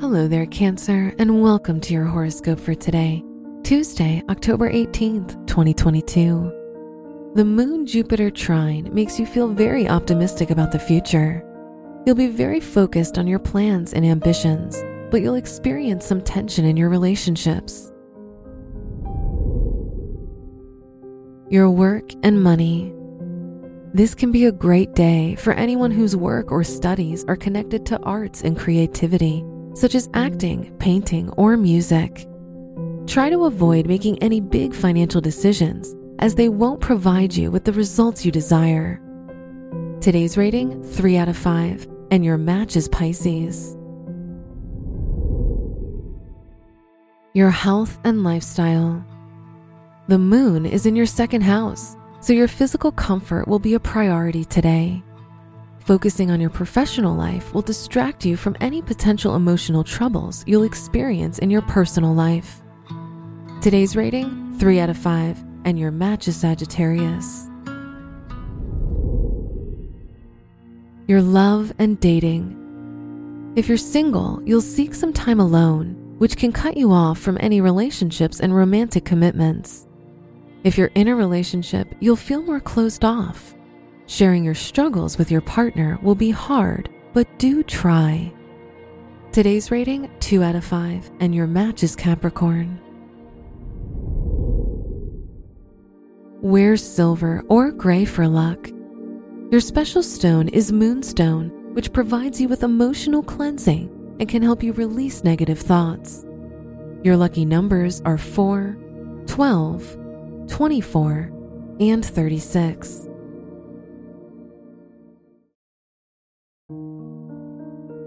Hello there, Cancer, and welcome to your horoscope for today, Tuesday, October 18th, 2022. The Moon Jupiter trine makes you feel very optimistic about the future. You'll be very focused on your plans and ambitions, but you'll experience some tension in your relationships. Your work and money. This can be a great day for anyone whose work or studies are connected to arts and creativity such as acting, painting, or music. Try to avoid making any big financial decisions as they won't provide you with the results you desire. Today's rating 3 out of 5, and your match is Pisces. Your health and lifestyle. The moon is in your second house, so your physical comfort will be a priority today. Focusing on your professional life will distract you from any potential emotional troubles you'll experience in your personal life. Today's rating 3 out of 5, and your match is Sagittarius. Your love and dating. If you're single, you'll seek some time alone, which can cut you off from any relationships and romantic commitments. If you're in a relationship, you'll feel more closed off Sharing your struggles with your partner will be hard, but do try. Today's rating 2 out of 5, and your match is Capricorn. Wear silver or gray for luck. Your special stone is Moonstone, which provides you with emotional cleansing and can help you release negative thoughts. Your lucky numbers are 4, 12, 24, and 36.